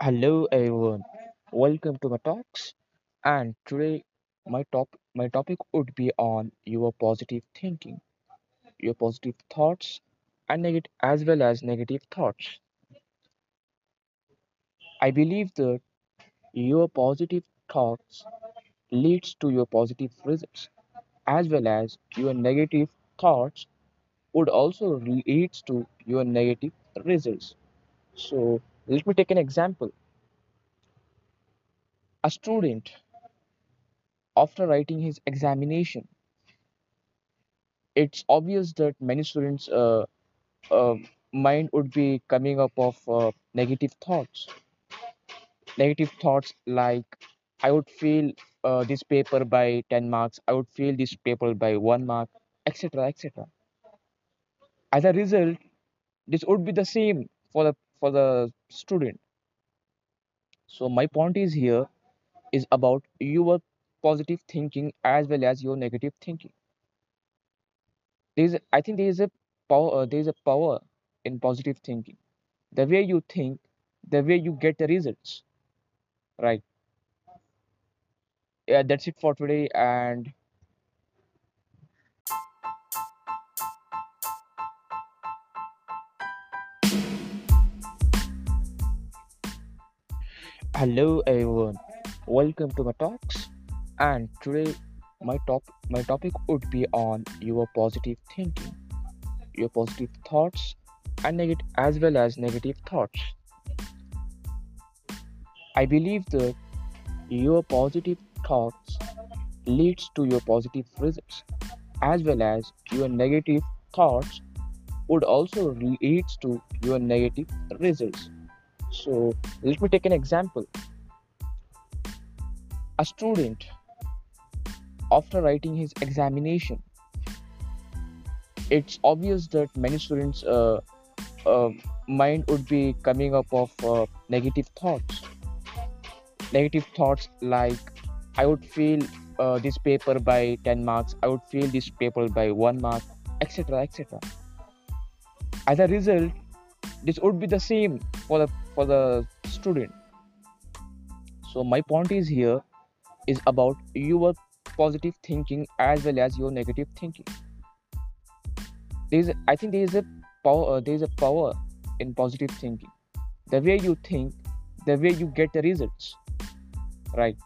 Hello everyone, welcome to my talks. And today my top my topic would be on your positive thinking, your positive thoughts, and negative as well as negative thoughts. I believe that your positive thoughts leads to your positive results, as well as your negative thoughts would also leads to your negative results. So let me take an example. A student after writing his examination it's obvious that many students uh, uh, mind would be coming up of uh, negative thoughts negative thoughts like i would fail uh, this paper by 10 marks i would fail this paper by 1 mark etc etc as a result this would be the same for the for the student. So my point is here is about your positive thinking as well as your negative thinking. There is i think there is a power uh, there is a power in positive thinking. The way you think the way you get the results. Right. Yeah that's it for today and hello everyone. Welcome to my talks. And today my top my topic would be on your positive thinking your positive thoughts and negative as well as negative thoughts. I believe that your positive thoughts leads to your positive results as well as your negative thoughts would also leads to your negative results so let me take an example. A student after writing his examination it's obvious that many students uh, uh, mind would be coming up of uh, negative thoughts. Negative thoughts like i would fail uh, this paper by 10 marks i would fail this paper by 1 mark etc etc as a result this would be the same for the for the student. So my point is here is about your positive thinking as well as your negative thinking. There is i think there is a power uh, there is a power in positive thinking. The way you think the way you get the results right?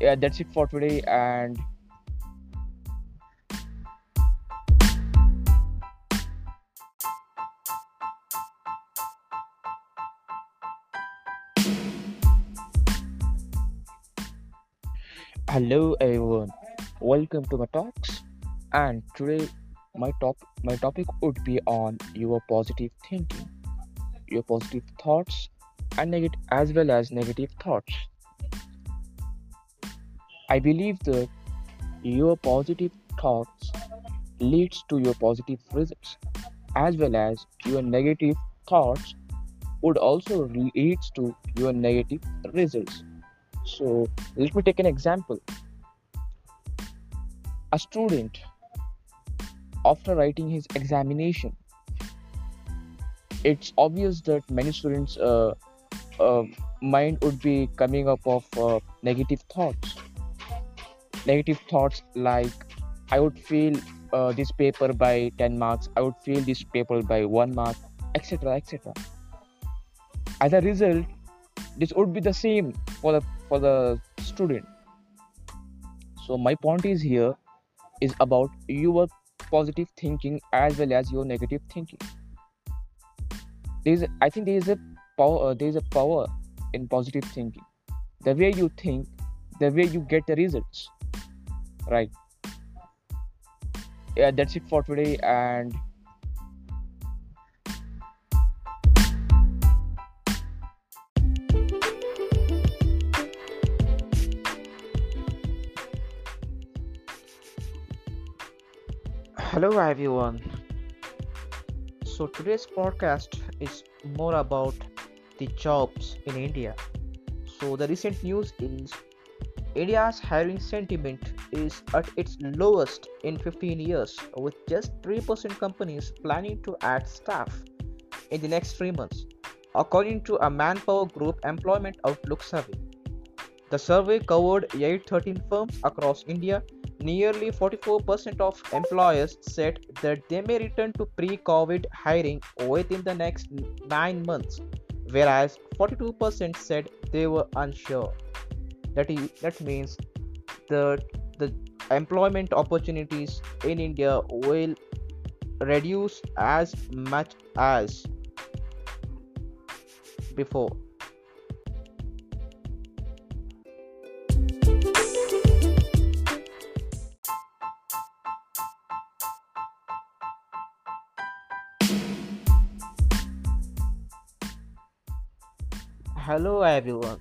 Yeah that's it for today and hello everyone. Welcome to my talks. And today my top my topic would be on your positive thinking your positive thoughts and negative as well as negative thoughts. I believe that your positive thoughts leads to your positive results as well as your negative thoughts would also leads to your negative results so let me take an example. A student after writing his examination it's obvious that many students uh, uh, mind would be coming up of uh, negative thoughts. Negative thoughts like i would fail uh, this paper by 10 marks i would fail this paper by 1 mark etc etc as a result this would be the same for the for the student. So my point is here is about your positive thinking as well as your negative thinking. There is i think there is a power uh, there is a power in positive thinking. The way you think the way you get the results. Right. Yeah that's it for today and Hello everyone. So today's podcast is more about the jobs in India. So the recent news is India's hiring sentiment is at its lowest in 15 years with just 3% companies planning to add staff in the next 3 months. according to a Manpower Group Employment Outlook survey. The survey covered 813 firms across India. Nearly 44% of employers said that they may return to pre COVID hiring within the next nine months, whereas 42% said they were unsure. That, is, that means the, the employment opportunities in India will reduce as much as before. Hello everyone.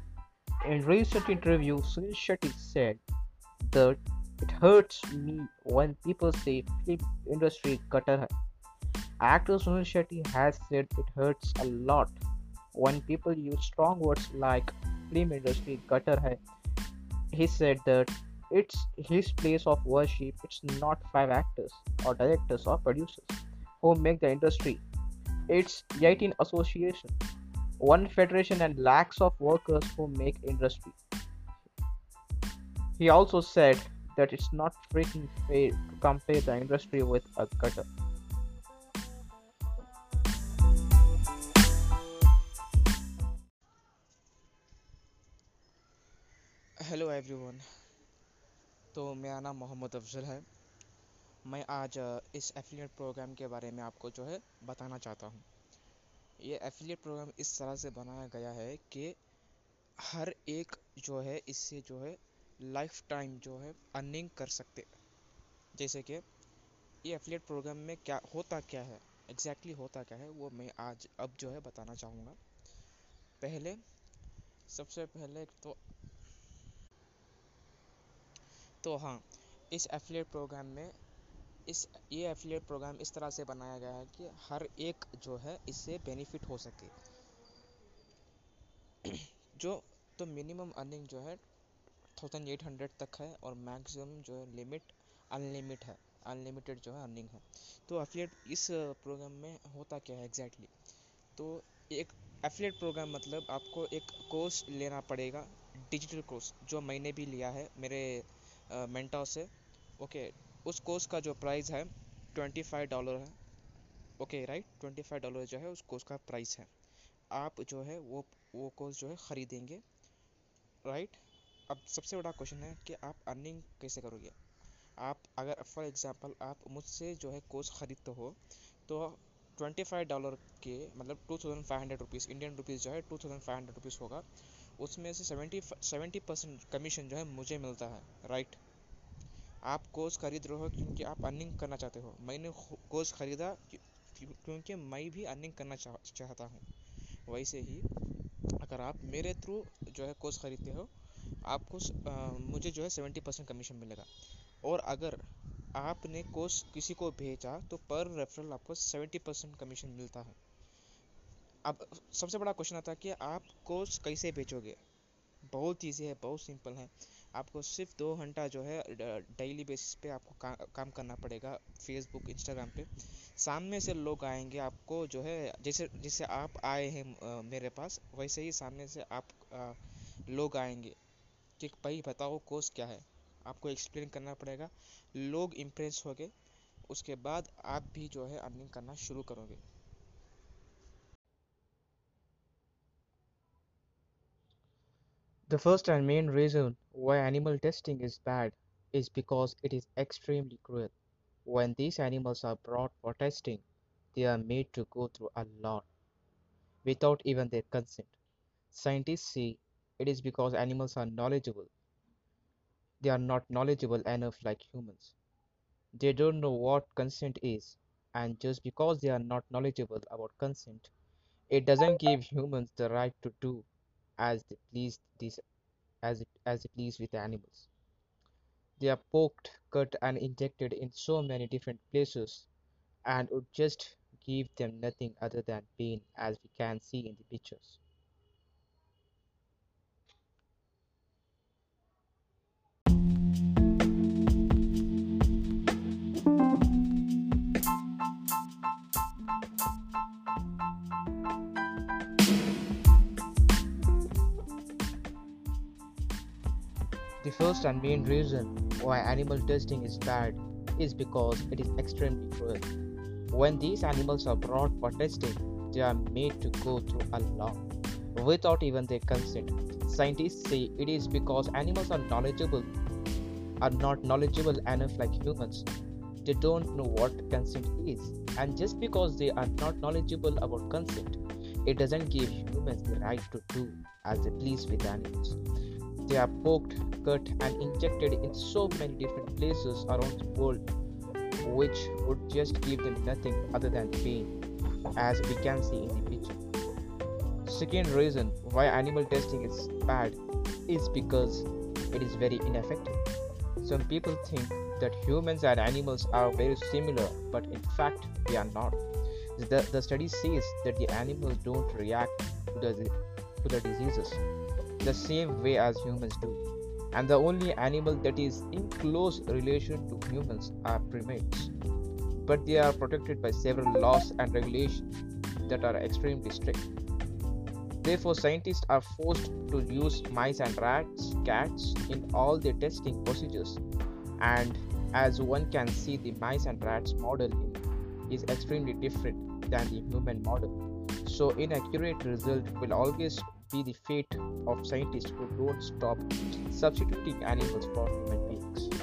In recent interview, Sunil Shetty said that it hurts me when people say film industry gutter. Actor Sunil Shetty has said it hurts a lot when people use strong words like film industry gutter. He said that it's his place of worship. It's not five actors or directors or producers who make the industry. It's 18 association one federation and lakhs of workers who make industry. He also said that it's not freaking fair to compare the industry with a gutter. Hello everyone तो मेरा नाम मोहम्मद अफजल है मैं आज इस affiliate programme के बारे में आपको जो है बताना चाहता हूँ ये एफिलिएट प्रोग्राम इस तरह से बनाया गया है कि हर एक जो है, इससे जो है लाइफ टाइम जो है अर्निंग कर सकते जैसे कि ये एफिलिएट प्रोग्राम में क्या, होता क्या है? एग्जैक्टली exactly होता क्या है? वो मैं आज, अब जो है बताना चाहूँगा। पहले, सबसे पहले तो तो हाँ इस एफिलिएट प्रोग्राम में इस ये एफिलिएट प्रोग्राम इस तरह से बनाया गया है कि हर एक जो है इससे बेनिफिट हो सके जो तो मिनिमम अर्निंग जो है थाउज़ेंड एट हंड्रेड तक है और मैक्सिमम जो है लिमिट अनलिमिट है अनलिमिटेड जो है अर्निंग है तो एफिलिएट इस प्रोग्राम में होता क्या है एग्जैक्टली exactly? तो एक एफिलिएट प्रोग्राम मतलब आपको एक कोर्स लेना पड़ेगा डिजिटल कोर्स जो मैंने भी लिया है मेरे मेंटोर से ओके उस कोर्स का जो प्राइस है ट्वेंटी फाइव डॉलर है। Okay right twenty five dollar जो है, उस कोर्स का प्राइस है। आप जो है, वो वो कोर्स जो है ख़रीदेंगे। राइट अब सबसे बड़ा क्वेश्चन है कि आप अर्निंग कैसे करोगे? आप, अगर फॉर एग्जांपल आप मुझसे जो है कोर्स ख़रीदते हो तो ट्वेंटी फाइव डॉलर के मतलब two thousand five hundred rupees Indian rupees जो है two thousand five hundred rupees होगा। उसमें से सेवेंटी सेवेंटी परसेंट कमीशन जो है मुझे मिलता है। राइट आप कोर्स खरीद रहे हो क्योंकि आप अर्निंग करना चाहते हो। मैंने कोर्स खरीदा क्योंकि मैं भी अर्निंग करना चाह, चाहता हूँ। वैसे ही अगर आप मेरे थ्रू जो है कोर्स ख़रीदते हो आपको आ, मुझे जो है सेवेंटी परसेंट कमीशन मिलेगा। और अगर आपने कोर्स किसी को भेजा तो पर रेफरल आपको सेवेंटी परसेंट कमीशन मिलता है। अब सबसे बड़ा क्वेश्चन आता है कि आप कोर्स कैसे बेचोगे? बहुत ईजी है बहुत सिंपल है। आपको सिर्फ़ दो घंटा जो है डेली बेसिस पे आपको का, काम करना पड़ेगा फेसबुक इंस्टाग्राम पे। सामने से लोग आएँगे आपको जो है जैसे जैसे आप आए हैं मेरे पास वैसे ही सामने से आप आ, लोग आएँगे। कि भाई बताओ कोर्स क्या है? आपको एक्सप्लेन करना पड़ेगा। लोग इम्प्रेस हो गए उसके बाद आप भी जो है अर्निंग करना शुरू करोगे। The first and main reason why animal testing is bad is because it is extremely cruel. When these animals are brought for testing, they are made to go through a lot without even their consent. Scientists say it is because animals are knowledgeable. They are not knowledgeable enough like humans. They don't know what consent is, and just because they are not knowledgeable about consent, it doesn't give humans the right to do as they please these as it, as they please with animals. They are poked, cut, and injected in so many different places, and would just give them nothing other than pain, as we can see in the pictures. First and main reason why animal testing is bad is because it is extremely cruel. When these animals are brought for testing, they are made to go through a lot without even their consent. Scientists say it is because animals are knowledgeable are not knowledgeable enough like humans. They don't know what consent is. And just because they are not knowledgeable about consent, it doesn't give humans the right to do as they please with animals. They are poked, cut, and injected in so many different places around the world, which would just give them nothing other than pain, as we can see in the picture. Second reason why animal testing is bad is because it is very ineffective. Some people think that humans and animals are very similar, but in fact, they are not. The, the study says that the animals don't react to the, to the diseases the same way as humans do. And the only animal that is in close relation to humans are primates. But they are protected by several laws and regulations that are extremely strict. Therefore, scientists are forced to use mice and rats, cats in all their testing procedures. And as one can see, the mice and rats model is extremely different than the human model. So, inaccurate result will always be the fate of scientists who don't stop substituting animals for human beings.